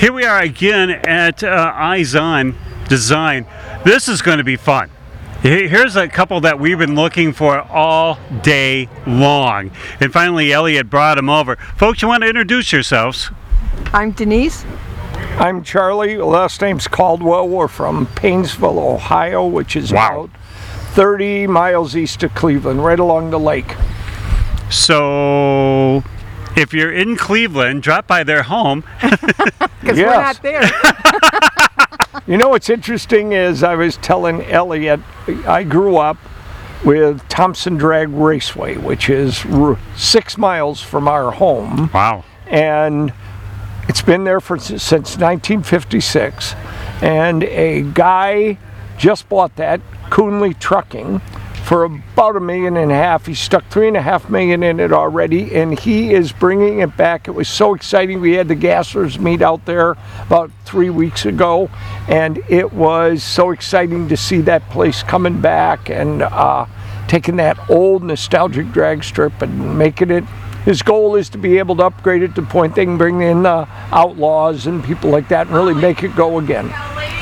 Here we are again at uh, Eyes On Design. This is going to be fun. Here's a couple that we've been looking for all day long. And finally, Elliot brought them over. Folks, you want to introduce yourselves? I'm Denise. I'm Charlie. Last name's Caldwell. We're from Painesville, Ohio, which is Wow. about 30 miles east of Cleveland, right along the lake. So, if you're in Cleveland, drop by their home. Because we're not there. You know what's interesting is I was telling Elliot, I grew up with Thompson Drag Raceway, which is r- six miles from our home. Wow. and it's been there for since 1956 and a guy just bought that Coonley Trucking for about a million and a half. He stuck three and a half million in it already, and he is bringing it back. It was so exciting. We had the Gassers meet out there about three weeks ago, and it was so exciting to see that place coming back and uh, taking that old nostalgic drag strip and making it his goal is to be able to upgrade it to the point they can bring in uh, outlaws and people like that and really make it go again.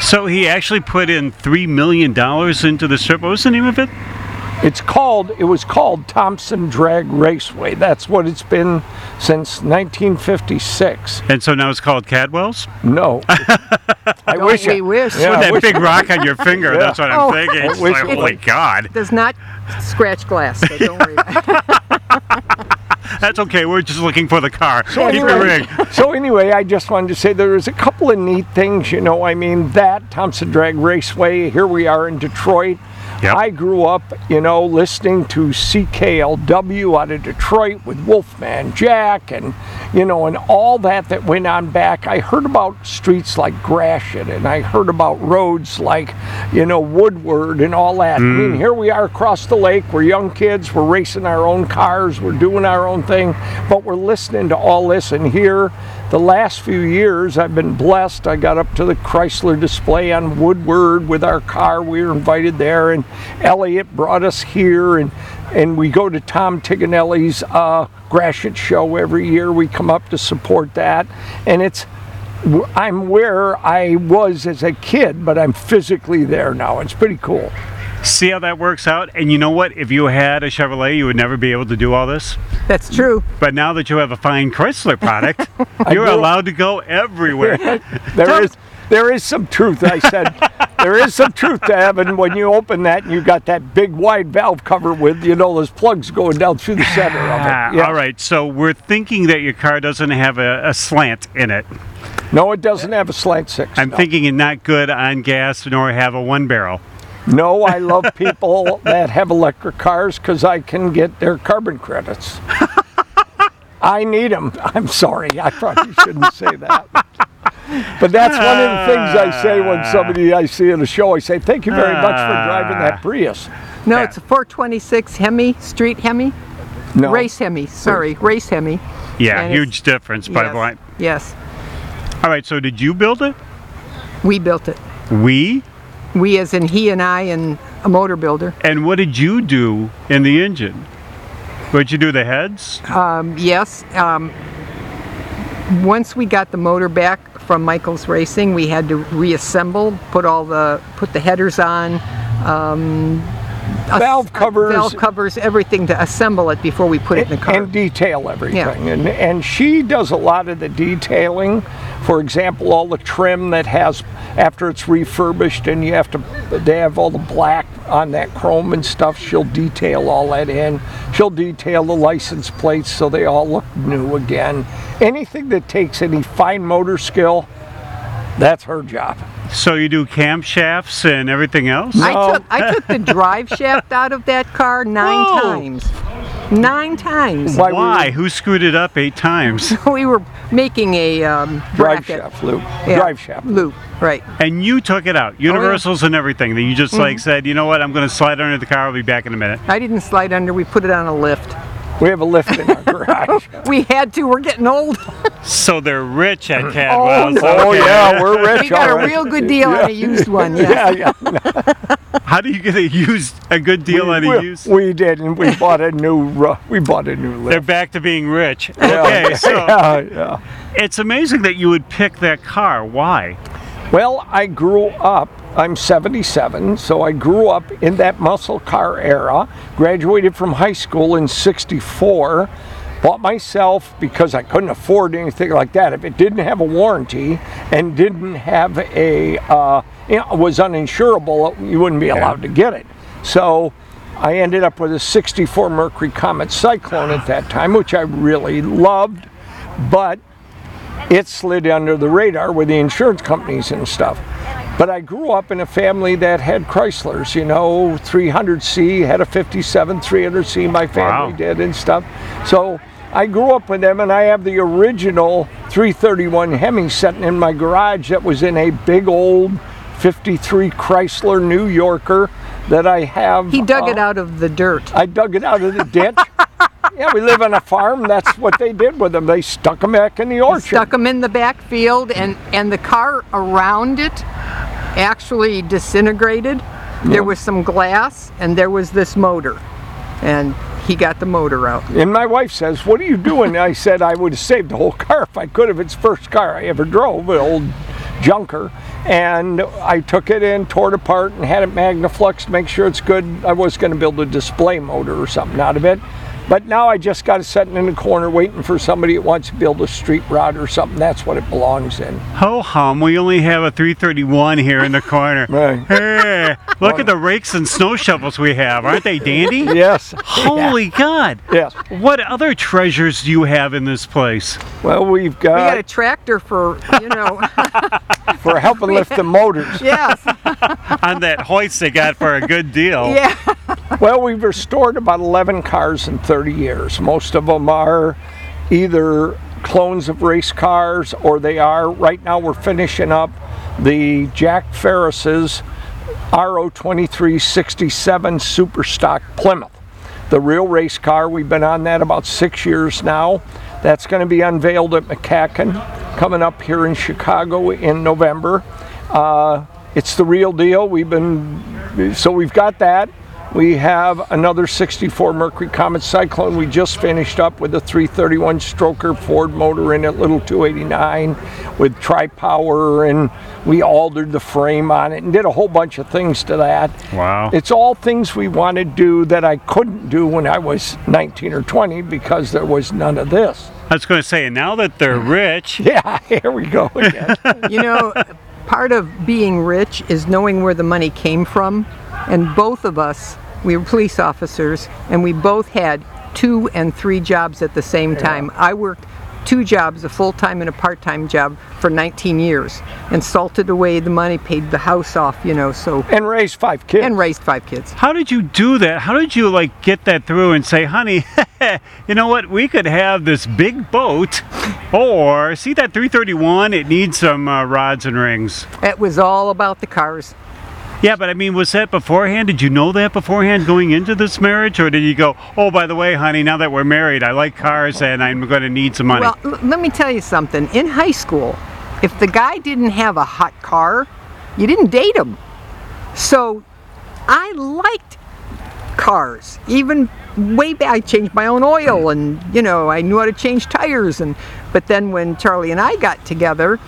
So, he actually put in $3 million into the strip. What was the name of it? It's called, it was called Thompson Drag Raceway. That's what it's been since 1956. And so now it's called Caldwell's? No. I Don't wish we it- wish. Yeah, I that wish- big rock on your finger. Yeah. That's what I'm Oh. thinking. It's wish like, it holy. God. Does not scratch glass, so don't worry about it. That's okay. We're just looking for the car. Keep it anyway, ring. so anyway, I just wanted to say there was a couple of neat things, you know. I mean, that Thompson Drag Raceway. Here we are in Detroit. Yep. I grew up, you know, listening to CKLW out of Detroit with Wolfman Jack and, you know, and all that that went on back. I heard about streets like Gratiot and I heard about roads like, you know, Woodward and all that. I mean, mm. here we are across the lake. We're young kids. We're racing our own cars. We're doing our own thing, but we're listening to all this. And here, the last few years, I've been blessed. I got up to the Chrysler display on Woodward with our car. We were invited there, and Elliot brought us here, and and we go to Tom Tiganelli's uh, Gratiot show every year. We come up to support that, and it's. I'm where I was as a kid, but I'm physically there now. It's pretty cool. See how that works out? And you know what? If you had a Chevrolet, you would never be able to do all this. That's true. But now that you have a fine Chrysler product, you're allowed to go everywhere. There is there is some truth. I said there is some truth to Evan when you open that and you got that big wide valve cover with you know those plugs going down through the center of Ah, it. Yeah. All right, so we're thinking that your car doesn't have a, a slant in it. No, it doesn't have a slant six. I'm no. thinking it's not good on gas nor have a one barrel. No, I love people that have electric cars because I can get their carbon credits. I need them. I'm sorry. I probably shouldn't say that. But that's one of the things I say when somebody I see at a show. I say, "Thank you very much for driving that ah. Prius." No, it's a 426 Hemi, Street Hemi, No, Race Hemi. Sorry, Race Hemi. Yeah, And it's- huge difference. But Yes. what? Yes, All right, so did you build it? we built it. We? We, as in he and I, and a motor builder. And what did you do in the engine? Would you do the heads? Yes. Um, once we got the motor back from Michael's Racing, we had to reassemble, put all the put the headers on, um, Valve covers. valve covers, everything to assemble it before we put it in the car. and detail everything. Yeah. And and she does a lot of the detailing. For example, all the trim that has after it's refurbished and you have to they have all the black on that chrome and stuff. She'll detail all that in. She'll detail the license plates so they all look new again. Anything that takes any fine motor skill, that's her job. So you do camshafts and everything else? I took I took the drive shaft out of that car nine Whoa. times. Nine times. Why we Why? were- Who screwed it up eight times? We were making a um, Drive bracket. shaft loop. Yeah, Drive shaft. loop. Right. And you took it out, universals and everything. That you just Mm-hmm. like said, you know what? I'm going to slide under the car. I'll be back in a minute. I didn't slide under. We put it on a lift. We have a lift in our garage. We had to. We're getting old. So they're rich at Caldwell's. oh okay. yeah, we're rich. We got a real good deal on a used one. Yeah, Yes. yeah. How do you get a used a good deal on a we, used? we did, and we bought a new. Uh, we bought a new lift. They're back to being rich. Yeah. Okay, so yeah, yeah. it's amazing that you would pick that car. Why? Well, I grew up, I'm 77, so I grew up in that muscle car era, graduated from high school in 64, bought myself because I couldn't afford anything like that. If it didn't have a warranty and didn't have a, uh, you know, was uninsurable, you wouldn't be allowed to get it. So I ended up with a 64 Mercury Comet Cyclone at that time, which I really loved, but it slid under the radar with the insurance companies and stuff. But I grew up in a family that had Chryslers, you know, 300C, had a 57 300C, my family Wow. did and stuff. So I grew up with them, and I have the original 331 Hemi sitting in my garage that was in a big old 53 Chrysler New Yorker that I have. He dug it uh, out of the dirt. I dug it out of the ditch. yeah, we live on a farm. That's what they did with them. They stuck them back in the orchard. Stuck them in the back field, and and the car around it actually disintegrated. There was some glass, and there was this motor, and he got the motor out. And my wife says, "What are you doing?" I said, "I would have saved the whole car if I could have. It's the first car I ever drove, an old junker." And I took it in, tore it apart, and had it magnaflux to make sure it's good. I was going to build a display motor or something out of it. But now I just got it sitting in the corner waiting for somebody that wants to build a street rod or something. That's what it belongs in. Ho hum, we only have a 331 here in the corner. Right. Hey, look at the rakes and snow shovels we have. Aren't they dandy? Yes. Holy God. Yes. What other treasures do you have in this place? Well, we've got. We got got a tractor for you know. for helping lift the motors. yes. On that hoist they got for a good deal. Yeah. Well, we've restored about 11 cars in 30 years. Most of them are either clones of race cars or they are, right now, we're finishing up the Jack Ferris's RO 2367 Super Stock Plymouth. The real race car, we've been on that about six years now. That's going to be unveiled at MCACN coming up here in Chicago in November. Uh, it's the real deal. We've been, so we've got that. We have another 64 Mercury Comet Cyclone. We just finished up with a 331 stroker Ford motor in it, little 289 with tri-power, and we altered the frame on it and did a whole bunch of things to that. Wow. It's all things we want to do that I couldn't do when I was 19 or 20 because there was none of this. I was going to say, now that they're rich, Yeah, here we go again. You know, part of being rich is knowing where the money came from. And both of us, we were police officers, and we both had two and three jobs at the same time. I worked two jobs, a full time and a part time job, for 19 years, and salted away the money, paid the house off, you know, so, and raised five kids. and raised five kids. how did you do that? How did you like get that through and say, honey, you know what? We could have this big boat, or see that 331? It needs some uh, rods and rings. It was all about the cars. Yeah, but I mean, was that beforehand? Did you know that beforehand going into this marriage, or did you go, oh, by the way, honey, now that we're married, I like cars and I'm going to need some money? Well, l- let me tell you something. In high school, if the guy didn't have a hot car, you didn't date him. So I liked cars. Even way back, I changed my own oil and, you know, I knew how to change tires. And But then when Charlie and I got together,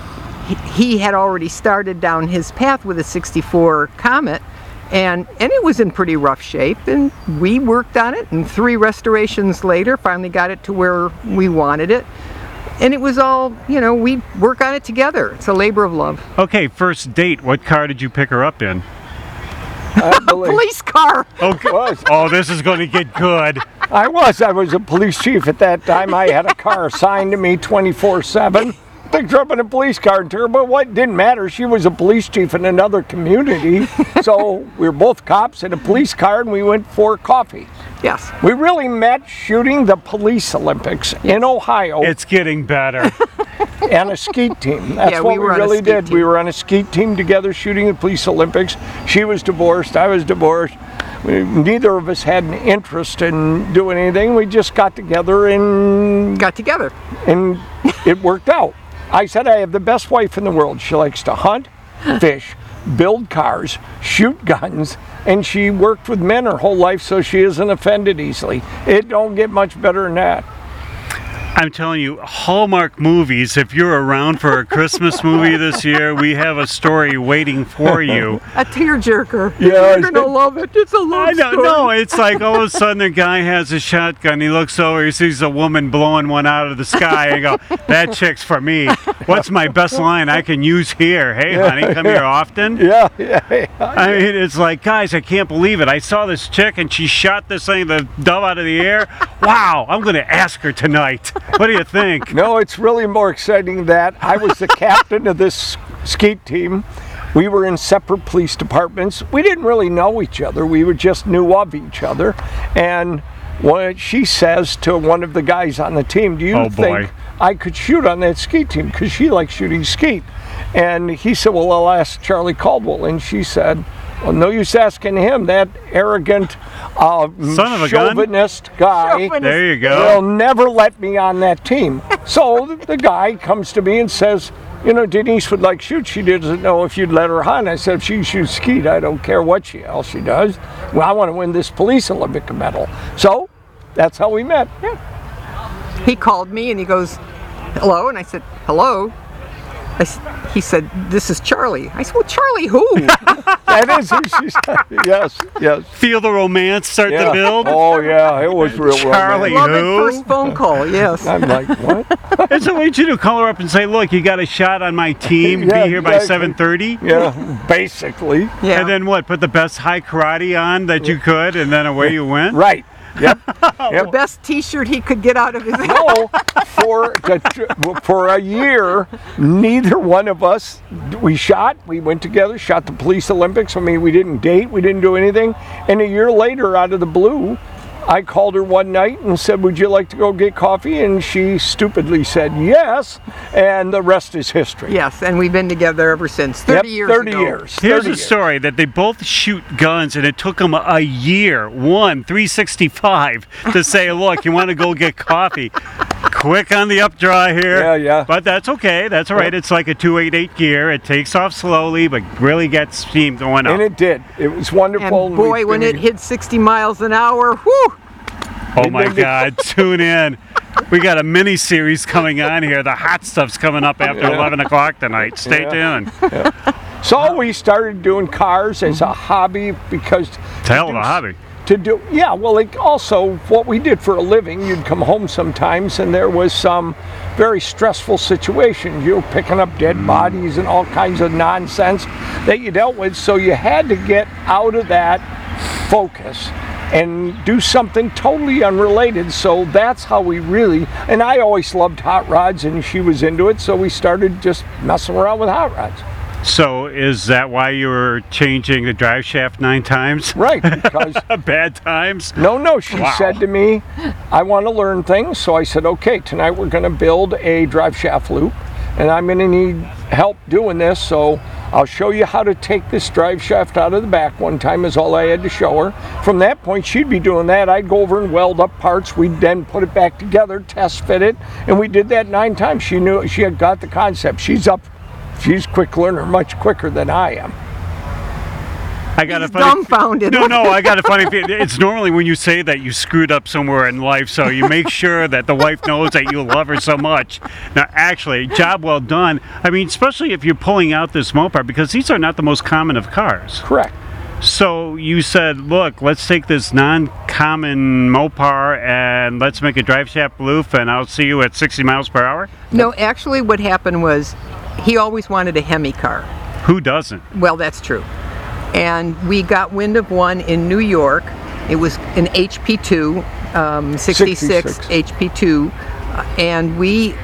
he, he had already started down his path with a 64 Comet. And, and it was in pretty rough shape, and we worked on it. And three restorations later, finally got it to where we wanted it and it was all you know we work on it together it's a labor of love okay, first date. What car did you pick her up in? I believe- police car oh, Okay. was. Oh, this is going to get good. I was. I was a police chief at that time. I had a car assigned to me 24 7. Picked her up in a police car and took her, but what didn't matter, she was a police chief in another community. so we were both cops in a police car and we went for coffee. yes We really met shooting the police Olympics in Ohio It's getting better. and a skeet team. That's Yeah, what we we, were on a really skeet did. We were on a skeet team together shooting the police Olympics. She was divorced, I was divorced. we- neither of us had an interest in doing anything. We just got together and Got together. and it worked out. I said I have the best wife in the world. She likes to hunt, fish, build cars, shoot guns, and she worked with men her whole life so she isn't offended easily. It don't get much better than that. I'm telling you, Hallmark movies, if you're around for a Christmas movie this year, we have a story waiting for you. A tearjerker. Yeah, You're gonna love it. It's a love I know, story. no, it's like all of a sudden a guy has a shotgun. He looks over, he sees a woman blowing one out of the sky, and go, "That chick's for me." What's my best line I can use here? Hey, honey, come here often. Yeah, yeah, yeah. I mean, it's like, guys, I can't believe it. I saw this chick and she shot this thing, the dove out of the air. Wow, I'm going to ask her tonight. What do you think? No, it's really more exciting than that I was the captain of this skeet team. We were in separate police departments. We didn't really know each other. We were just knew of each other. And what she says to one of the guys on the team, "Do you Oh, boy. think I could shoot on that skeet team?" Because she likes shooting skeet. And he said, "Well, I'll ask Charlie Caldwell." And she said, "Well, no use asking him. That arrogant, uh, Son of a gun. chauvinist guy." Chauvinist. There you They'll never let me on that team. So the- the guy comes to me and says, you know, Denise would like shoot. She doesn't know if you'd let her hunt. I said, if she shoots skeet, I don't care what she else she does. Well, I want to win this police Olympic medal. So that's how we met. He called me and he goes, "Hello," and I said, "Hello." I s he said, "This is Charlie." I said, "Well, Charlie who?" That is who she said. Yes, yes. Feel the romance start Yeah. to build. Oh yeah, it was real Charlie. romantic. Love at Who? first phone call. Yes. I'm like, what? That's what you do. Call her up and say, "Look, you got a shot on my team. Yeah, Be here by 7:30." Yeah, basically. Yeah. And then what? Put the best Hai Karate on that you could, and then away you went. Right. Yep. the best T-shirt he could get out of his. No, for the, for a year, neither one of us we shot. We went together, shot the police Olympics. I mean, we didn't date, we didn't do anything. And a year later, out of the blue, I called her one night and said, "Would you like to go get coffee?" And she stupidly said yes, and the rest is history. Yes, and we've been together ever since. Yep, Thirty years. 30 ago. years. Here's 30 a story that they both shoot guns, and it took them a year, one 365, to say, "Look, you want to go get coffee." Quick on the up dry here. Yeah, yeah. But that's okay. That's all right. It's like a 288 gear. It takes off slowly, but really gets steam going up. And it did. It was wonderful. And boy, We've when it hit 60 miles an hour, whew! Oh my God! Tune in. We got a mini series coming on here. The hot stuff's coming up after 11 o'clock tonight. Stay Yeah. tuned. So we started doing cars as a hobby because It's a hell of a hobby. to do yeah well like also what we did for a living you'd come home sometimes and there was some very stressful situations you know picking up dead mm. bodies and all kinds of nonsense that you dealt with so you had to get out of that focus and do something totally unrelated so that's how we really and i always loved hot rods and she was into it so we started just messing around with hot rods So, is that why you were changing the drive shaft nine times? right because Bad times. No, no, she Wow. said to me, I want to learn things. So I said, okay, tonight we're going to build a drive shaft loop and I'm going to need help doing this. So I'll show you how to take this drive shaft out of the back one time, is all I had to show her. From that point, she'd be doing that. I'd go over and weld up parts. We'd then put it back together, test fit it. And we did that nine times. She knew, she had got the concept. She's up, she's quick learner, much quicker than I am. I got He's a funny. dumbfounded. No, no, I got a funny. It's normally when you say that you screwed up somewhere in life, so you make sure that the wife knows that you love her so much. Now, actually, job well done. I mean, especially if you're pulling out this Mopar, because these are not the most common of cars. Correct. So you said, look, let's take this non-common Mopar and let's make a drive shaft loop, and I'll see you at 60 miles per hour. No, actually, what happened was he always wanted a Hemi car. Who doesn't? Well, that's true. And we got wind of one in New York. It was an HP2, um, 66, 66. HP2. uh, And we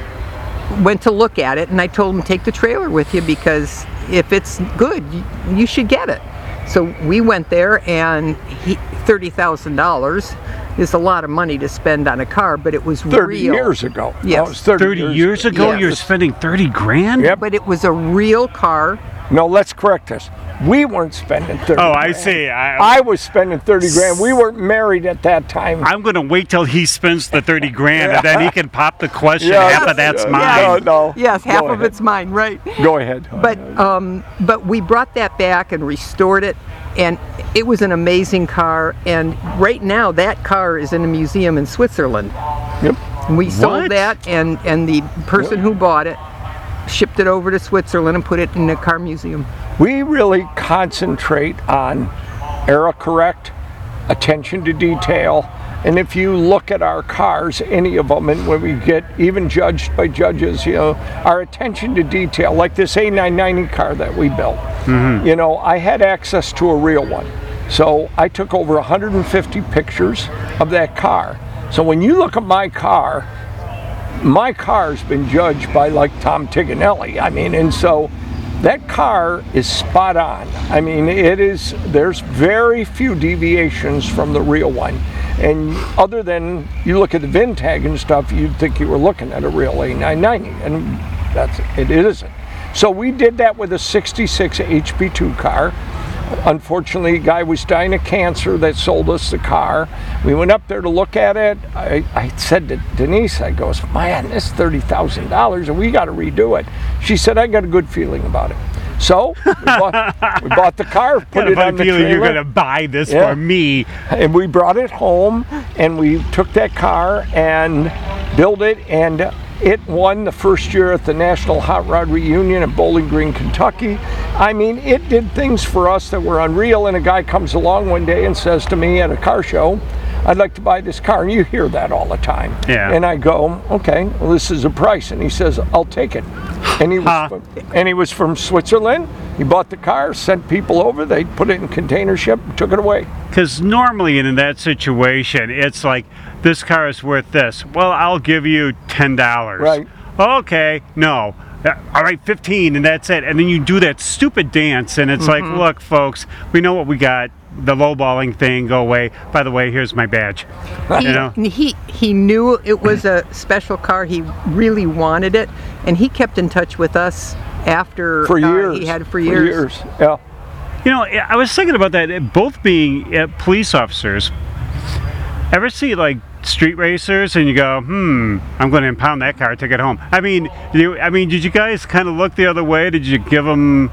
went to look at it, and I told him, take the trailer with you because if it's good, you, you should get it. So we went there, and he, $30,000 is a lot of money to spend on a car, but it was 30 real. years ago. Yes. That was 30, 30 years ago, Yes. you're spending 30 grand? Yep. But it was a real car. No, let's correct this. We weren't spending 30 Oh, I grand. see. I, I was spending 30 grand. We weren't married at that time. I'm going to wait till he spends the 30 grand and then he can pop the question. Yeah, Half of that's yeah, mine. No, no. Yes, half Go of ahead. it's mine, right? Go ahead. But um, but we brought that back and restored it, and it was an amazing car. And right now, that car is in a museum in Switzerland. Yep. And we sold What? that, and and the person who bought it shipped it over to Switzerland and put it in a car museum. We really concentrate on era correct, attention to detail, and if you look at our cars, any of them, and when we get even judged by judges, you know, our attention to detail, like this A990 car that we built, mm-hmm. you know, I had access to a real one. So I took over 150 pictures of that car. So when you look at my car, my car's been judged by like Tom Tiganelli. I mean, and so that car is spot on. I mean, it is, there's very few deviations from the real one. And other than you look at the VIN tag and stuff, you'd think you were looking at a real A990, and that's it isn't. So we did that with a 66 HP2 car. Unfortunately, a guy was dying of cancer that sold us the car. We went up there to look at it. I, I said to Denise, I goes, man, this thirty thousand dollars, and we got to redo it. She said, I got a good feeling about it. So we bought, we bought the car, put Got it on the feeling trailer, you're going to buy this Yeah. for me. and we brought it home, and we took that car and built it, and it won the first year at the National Hot Rod Reunion in Bowling Green, Kentucky. I mean, it did things for us that were unreal. And a guy comes along one day and says to me at a car show, I'd like to buy this car. And you hear that all the time. Yeah. And I go, okay, well, this is a price. And he says, I'll take it. And he was, Huh. from, and he was from Switzerland. He bought the car, sent people over. They put it in container ship, took it away. Because normally in that situation, it's like, this car is worth this. Well, I'll give you $10. Right. Okay, no. Uh, All right, 15, and that's it. And then you do that stupid dance, and it's like, look, folks, we know what we got. The lowballing thing, go away. By the way, here's my badge. He, You know? he he knew it was a special car. He really wanted it, and he kept in touch with us after For uh, years. he had it for years. Yeah. You know, I was thinking about that. Both being uh, police officers, ever see like street racers and you go, hmm, I'm going to impound that car, take it home. I mean, you, I mean, did you guys kind of look the other way? Did you give them?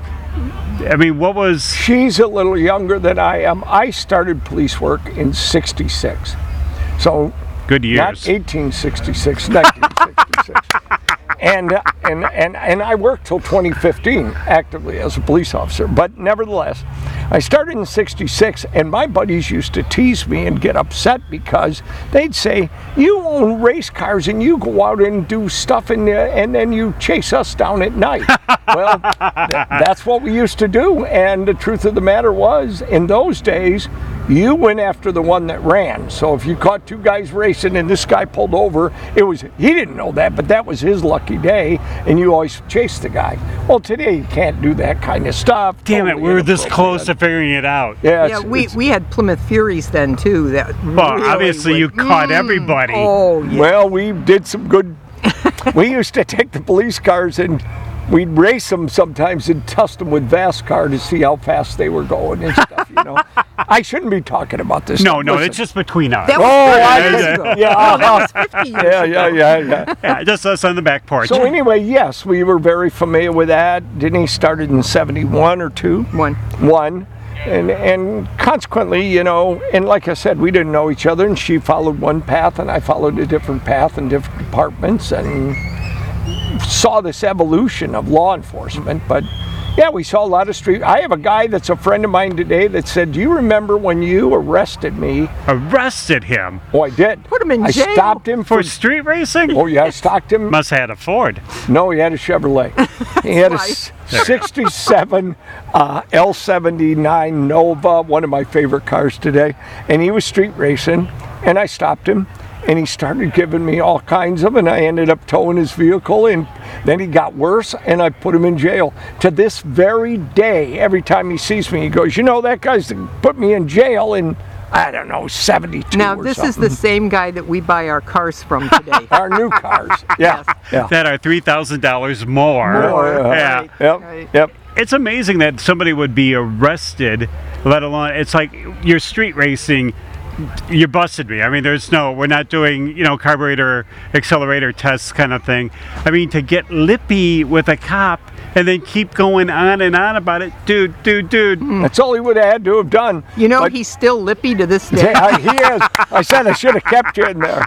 I mean, what was? She's a little younger than I am. I started police work in 66. So Good years. not 1866, 1966. and, uh, and, and, and I worked till 2015 actively as a police officer. But nevertheless, I started in 66, and my buddies used to tease me and get upset because they'd say, You own race cars and you go out and do stuff, and, and then you chase us down at night. well, th- that's what we used to do. And the truth of the matter was, in those days, you went after the one that ran. So if you caught two guys racing and this guy pulled over, it was he didn't know that, but that was his lucky day, and you always chased the guy. Well, today you can't do that kind of stuff. Damn it, we were this close to figuring it out. Yeah, Yeah, it's- we, it's- we had Plymouth Furies then too. That Well, really obviously would- you mm, caught everybody. Oh yeah. Well, we did some good. we used to take the police cars and we'd race them sometimes and test them with VASCAR to see how fast they were going and stuff. You know, I shouldn't be talking about this. No, stuff. no, Listen. it's just between us. That was Oh, 30 I years get- ago. yeah, Oh, that was 50 years yeah, ago. yeah, yeah, yeah. yeah, just us on the back porch. So anyway, yes, we were very familiar with that. Didn't Denise started in '71 or two. One. One. And, and consequently, you know, and like I said, we didn't know each other, and she followed one path, and I followed a different path in different departments, and saw this evolution of law enforcement. But yeah, we saw a lot of street. I have a guy that's a friend of mine today that said, "Do you remember when you arrested me?" Arrested him Oh, I did. Put him in I jail. stopped him for for. street racing? Oh yeah, I stopped him. Must have had a Ford. No, he had a Chevrolet. He had a 67 uh, L79 Nova, one of my favorite cars today. And he was street racing, and I stopped him. And he started giving me all kinds of, and I ended up towing his vehicle. And then he got worse, and I put him in jail. To this very day, every time he sees me, he goes, "You know that guy's put me in jail in, I don't know, 72." Now or this is the same guy that we buy our cars from today. our new cars. Yeah, yeah. That are three thousand dollars more. More, oh, Yeah. right. Yep, Right. yep. it's amazing that somebody would be arrested, let alone it's like you're street racing. You busted me. I mean, there's no, we're not doing, you know, carburetor accelerator tests kind of thing. I mean, to get lippy with a cop and then keep going on and on about it, dude, dude, dude. Hmm. That's all he would have had to have done. You know, But- he's still lippy to this day. Yeah, he is. I said I should have kept you in there.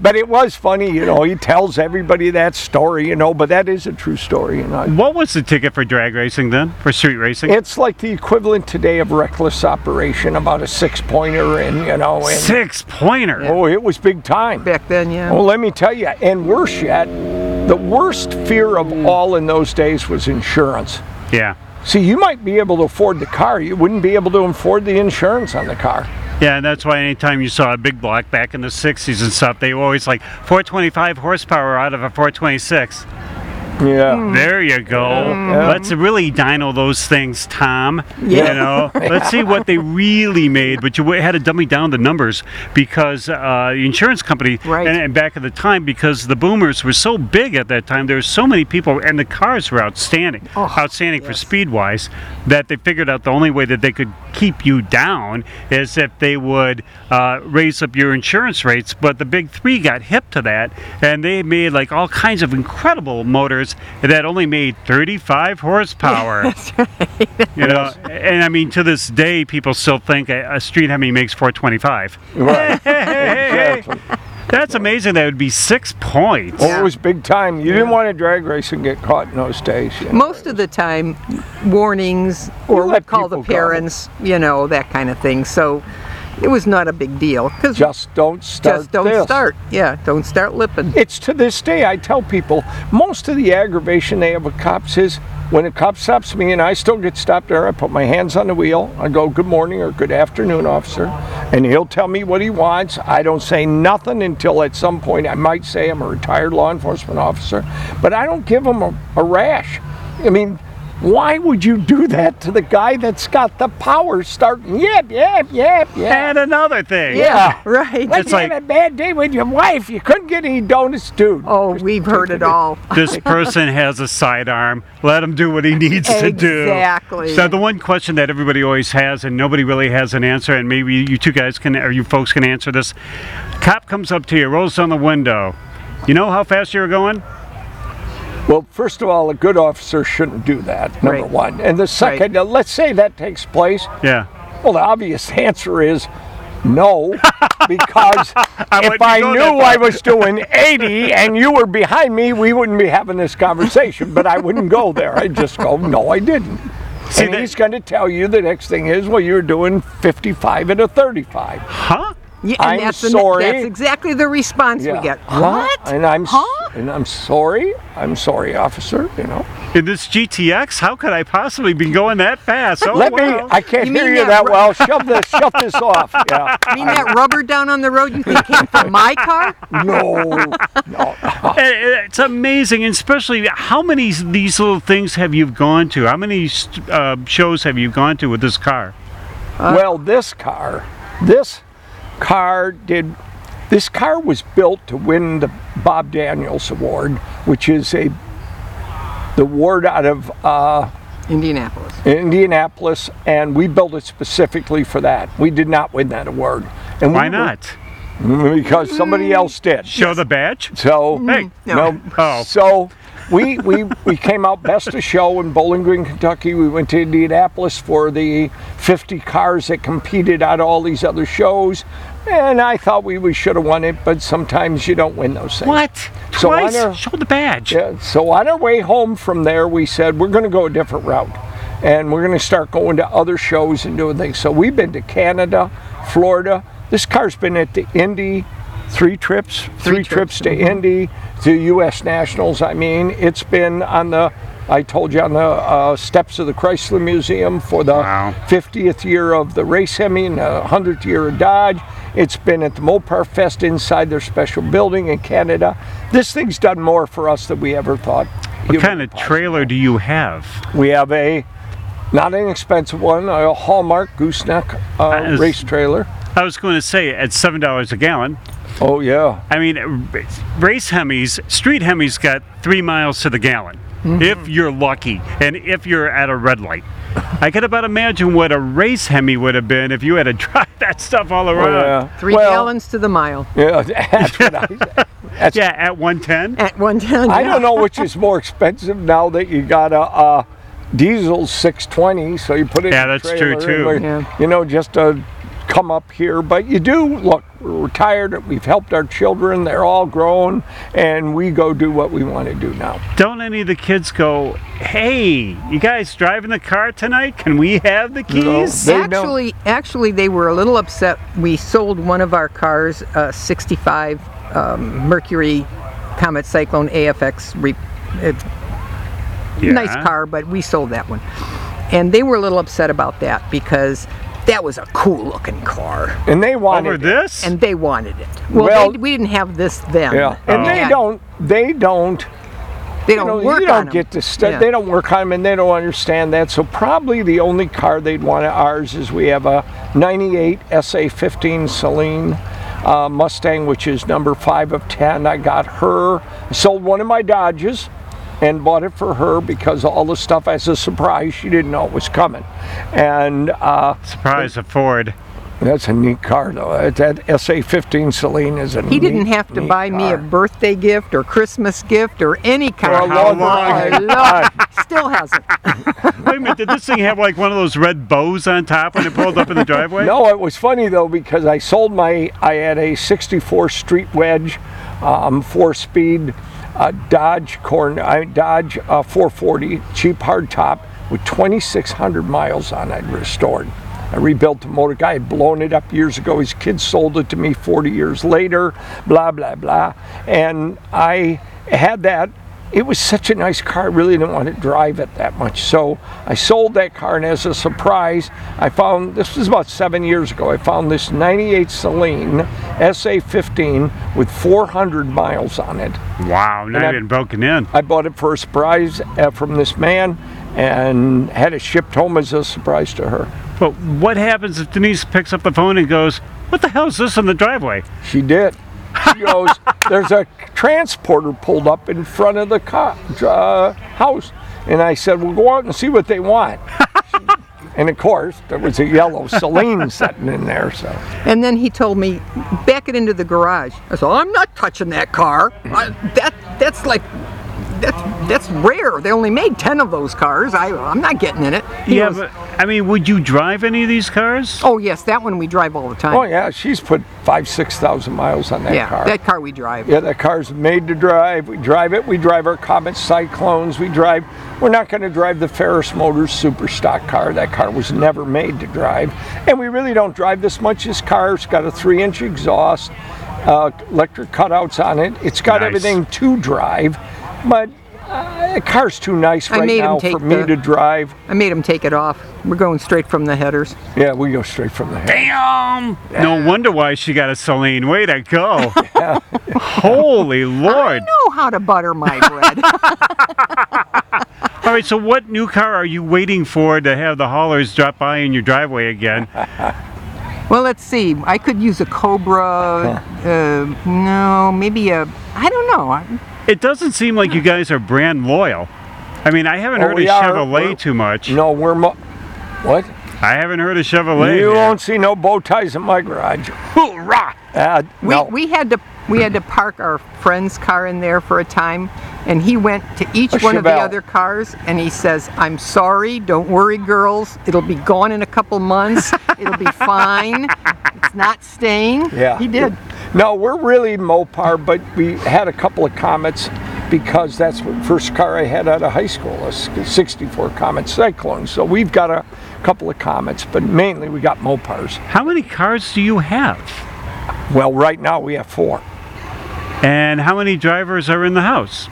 But it was funny, you know. He tells everybody that story, you know. But that is a true story, you know. What was the ticket for drag racing then? For street racing? It's like the equivalent today of reckless operation, about a six pointer, and you know, and Six pointer. oh, it was big time. Back then, yeah. Well, let me tell you, and worse yet, the worst fear of all in those days was insurance. Yeah. See, you might be able to afford the car, you wouldn't be able to afford the insurance on the car. Yeah, and that's why anytime you saw a big block back in the 60s and stuff, they were always like 425 horsepower out of a 426. Yeah. There you go. Let's really dyno those things, Tom. Yeah. You know, let's see what they really made. But you had to dummy down the numbers because uh, the insurance company, Right. and, and back at the time, because the boomers were so big at that time, there were so many people, and the cars were outstanding, Oh, outstanding for speed wise, that they figured out the only way that they could keep you down is if they would uh, raise up your insurance rates. But the big three got hip to that, and they made like all kinds of incredible motors that only made 35 horsepower. That's right. You know, and I mean to this day, people still think a, a street Hemi makes 425. Right. Hey, Exactly. that's amazing. That would be six points. Well, it was big time. You didn't want to drag race and get caught in those days. you know. Most of the time, warnings or You we let call the people go. parents, you know, that kind of thing. So it was not a big deal because Just don't start. just don't this. start. Yeah, don't start lipping. It's to this day, I tell people, most of the aggravation they have with cops is when a cop stops me and I still get stopped there, I put my hands on the wheel, I go, good morning or good afternoon, officer, and he'll tell me what he wants. I don't say nothing until at some point I might say I'm a retired law enforcement officer, but I don't give him a, a rash. I mean, why would you do that to the guy that's got the power starting? Yep, yep, yep, yep. And another thing. Yeah. Right. Let's It's like- have a bad day with your wife. You couldn't get any donuts, dude. Oh, we've heard it all. this person has a sidearm. Let him do what he needs to do. Exactly. So the one question that everybody always has, and nobody really has an answer, and maybe you two guys can, or you folks can answer this. Cop comes up to you, rolls down the window. You know how fast you were going? Well, first of all, a good officer shouldn't do that, number Right. one. And the second, uh, let's say that takes place. Yeah. Well, the obvious answer is no, because wouldn't if I knew I was doing 80 and you were behind me, we wouldn't be having this conversation. But I wouldn't go there. I'd just go, no, I didn't. See, and that- he's going to tell you the next thing is, well, you're doing 55 and a 35. Huh? Yeah, and I'm that's the- sorry. that's exactly the response we get. Huh? What? And I'm s- Huh? and I'm sorry. I'm sorry, officer. You know. In this GTX, how could I possibly be going that fast? Oh, Let me. I can't You hear you that that ru- well. Shove this. shove this off. Yeah. I mean that rubber down on the road you think came from my car? No. No. Eh, eh, It's amazing, and especially how many s- these little things have you gone to? How many st- uh, shows have you gone to with this car? well, this car, this car did. This car was built to win the Bob Daniels Award, which is a the award out of uh, Indianapolis. Indianapolis, and we built it specifically for that. We did not win that award. And we Why were- not? Because somebody else did. Show the badge? So Hey. No. no. Oh. So we we we came out best of show in Bowling Green, Kentucky. We went to Indianapolis for the 50 cars that competed of all these other shows. And I thought we, we should have won it, but sometimes you don't win those things. What? So I Twice? know- Show the badge. Yeah, so on our way home from there, we said we're going to go a different route, and we're going to start going to other shows and doing things. So we've been to Canada, Florida. This car's been at the Indy three trips, three, Three trips, trips, to Indy, to U.S. Nationals. I mean, it's been on the. I told you on the uh, steps of the Chrysler Museum for the Wow. 50th year of the race Hemi and the 100th year of Dodge. It's been at the Mopar Fest inside their special building in Canada. This thing's done more for us than we ever thought. What kind of trailer do you have? We have a not an expensive one, a Hallmark gooseneck uh, is- race trailer. I was going to say at seven dollars a gallon. Oh yeah. I mean, race Hemis, street Hemis got three miles to the gallon, mm-hmm. if you're lucky, and if you're at a red light. I could about imagine what a race Hemi would have been if you had to drive that stuff all Oh, around. yeah. Three well, gallons to the mile Yeah, that's what I. That's, Yeah, at 110. at one time. I don't know which is more expensive now that you got a, a diesel 620, so you put it. Yeah, in the that's true, too. and, Yeah. You know, just to come up here, but you do look. We're retired. We've helped our children. They're all grown, and we go do what we want to do now. Don't any of the kids go, hey, you guys driving the car tonight? Can we have the keys? No, They don't- actually, actually, they were a little upset. We sold one of our cars, a '65 um, Mercury Comet Cyclone AFX. Re- it's Yeah. Nice car, but we sold that one, and they were a little upset about that because that was a cool looking car, And they wanted Over it. this? and they wanted it. Well, Well- they, we didn't have this then. Yeah, and they Yeah. don't. They don't. They don't know, work you on don't 'em. get to stu- Yeah. They don't work on them, and they don't understand that. So probably the only car they'd want at ours is we have a '98 SA15 Saleen uh, Mustang, which is number five of ten. I got her. I sold one of my Dodges. And bought it for her because all the stuff as a surprise. She didn't know it was coming, and uh, Surprise, a Ford. that's a neat car though. That- That SA15 Saleen is a. He didn't have to neat buy me a birthday gift or Christmas gift or any For a kind. how long long? I still hasn't. Wait a minute, did this thing have like one of those red bows on top when it pulled up in the driveway? No, it was funny though because I sold my. I had a '64 Street Wedge, um, four-speed uh, Dodge corn, I Dodge uh, 440 cheap hardtop with 2,600 miles on it restored. I rebuilt the motor. Guy had blown it up years ago. His kids sold it to me 40 years later. Blah blah blah. And I had that it was such a nice car. I really didn't want to drive it that much. So I sold that car, and as a surprise, I found this was about seven years ago. I found this 98 Saleen SA15 with 400 miles on it. Wow, not even broken in. I bought it for a surprise uh, from this man and had it shipped home as a surprise to her. But what happens if Denise picks up the phone and goes, What the hell is this in the driveway? She did. She goes, There's a transporter pulled up in front of the co- uh, house. And I said, Well, go out and see what they want. and of course, there was a yellow Saleen sitting in there. So And then he told me, back it into the garage. I said, I'm not touching that car. I, that that's like that's that's rare. They only made ten of those cars. I I'm not getting in it. He yeah, goes, but I mean, would you drive any of these cars? oh yes, that one we drive all the time. Oh yeah, she's put five, six thousand miles on that yeah, car. that car we drive. yeah, that car's made to drive. We drive it. We drive our Comet Cyclones. We drive. We're not going to drive the Ferris Motors Super Stock car. That car was never made to drive, and we really don't drive this much. This car's got a three-inch exhaust, uh, electric cutouts on it. It's got Nice. everything to drive, but uh, the car's too nice I right made him now take for me the- to drive. I made him take it off. We're going straight from the headers. Yeah, we go straight from the head. Damn! No wonder why she got a Saleen. Way to go. Holy Lord. I know how to butter my bread. All right, so what new car are you waiting for to have the haulers drop by in your driveway again? well, let's see. I could use a Cobra. Uh, no, maybe a. I don't know. I- It doesn't seem like you guys are brand loyal. I mean, I haven't Oh, heard we of. Chevrolet We're- too much. No, we're mo- what? I haven't heard of Chevrolet. You here. won't see no bow ties in my garage. Hoorah! Uh, We, no. we had to we had to park our friend's car in there for a time and he went to each A one of the other cars and he says i'm sorry don't worry girls it'll be gone in a couple months it'll be fine it's not staying Yeah. he did No, we're really Mopar, but we had a couple of Comets because that's the first car I had out of high school, a 64 Comet Cyclone. So we've got a couple of Comets, but mainly we got Mopars. How many cars do you have? Well, right now we have four. And how many drivers are in the house?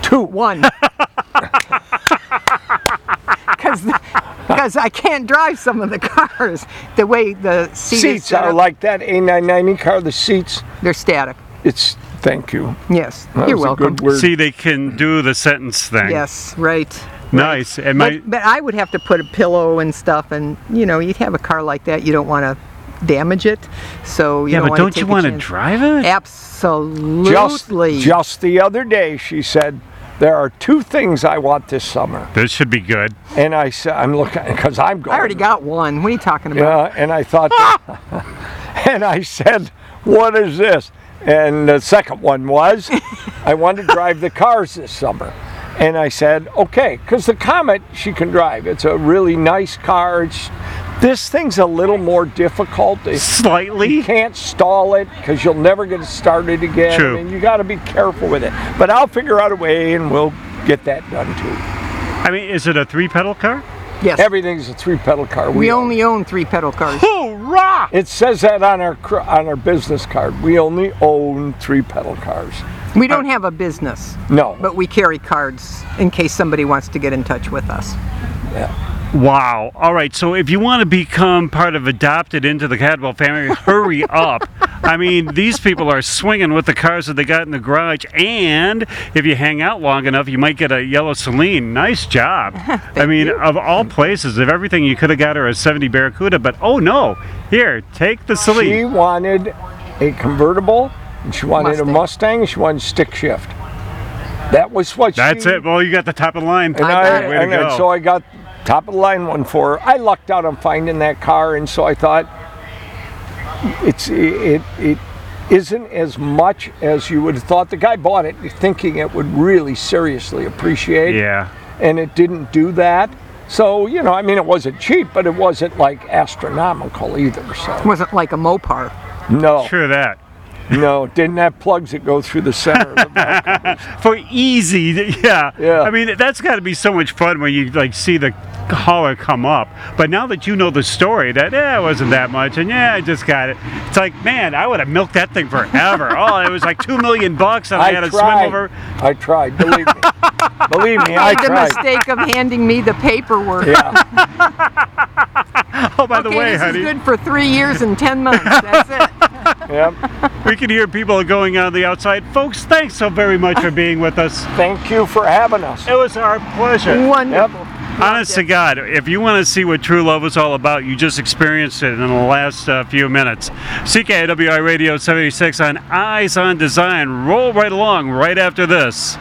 Two. one because i can't drive some of the cars the way the seat Seats are like that A990 car, the seats, they're static it's, thank you. yes That you're welcome good. See, they can do the sentence thing. yes right Nice. And my But, but I would have to put a pillow and stuff, and you know, you'd have a car like that. You don't want to damage it. So you Yeah, don't but wanna don't you take a want to drive it? Just, Absolutely. just the other day, she said, there are two things I want this summer. This should be good. And I said, I'm looking, because I'm going. I already got one. What are you talking about? Yeah, and I thought, and I said, what is this? And the second one was, I want to drive the cars this summer. And I said, okay, because the Comet she can drive. It's a really nice car. It's, this thing's a little more difficult. It's, Slightly. you can't stall it because you'll never get it started again. True. I mean, you got to be careful with it. But I'll figure out a way, and we'll get that done too. I mean, is it a three pedal car? yes. Everything's a three-pedal car. we own. only own three pedal cars. Hoorah! It says that on our cr- on our business card. We only own three pedal cars. We don't uh, have a business, No, but we carry cards in case somebody wants to get in touch with us. Wow. All right. So if you want to become part of adopted into the Caldwell family, hurry up. I mean, these people are swinging with the cars that they got in the garage, and if you hang out long enough, you might get a yellow Saleen. Nice job. I mean, of all places, of everything, you could have got her a 70 Barracuda, but oh no, here, take the Saleen. she wanted a convertible, and she wanted Mustang. a Mustang, and she wanted stick shift. That was what That's she, it. Well, you got the top of the line. And I I, got. Way and then go. so I got top of the line one for her. I lucked out on finding that car, and so I thought it's it it isn't as much as you would have thought. The guy bought it thinking it would really seriously appreciate. Yeah. and it didn't do that. So, you know, I mean, it wasn't cheap, but it wasn't like astronomical either. It So, wasn't like a Mopar. no, Sure that. no, didn't have plugs that go through the center of the back. For easy, yeah. Yeah. I mean, that's got to be so much fun when you like see the hauler come up. But now that you know the story, that yeah, it wasn't that much, and yeah, I just got it. It's like, man, I would have milked that thing forever. oh, it was like two million bucks, and I, I had to swim over. I tried, believe me. believe me, I Made the mistake of handing me the paperwork. Yeah, Oh, by the way, this honey, is good for three years and ten months. That's it. yeah. we can hear people going on the outside. Folks, thanks so very much for being with us. Thank you for having us. It was our pleasure. Wonderful. Honest to God, if you want to see what true love is all about, you just experienced it in the last uh, few minutes. CKWI Radio 76 on Eyes on Design. Roll right along right after this.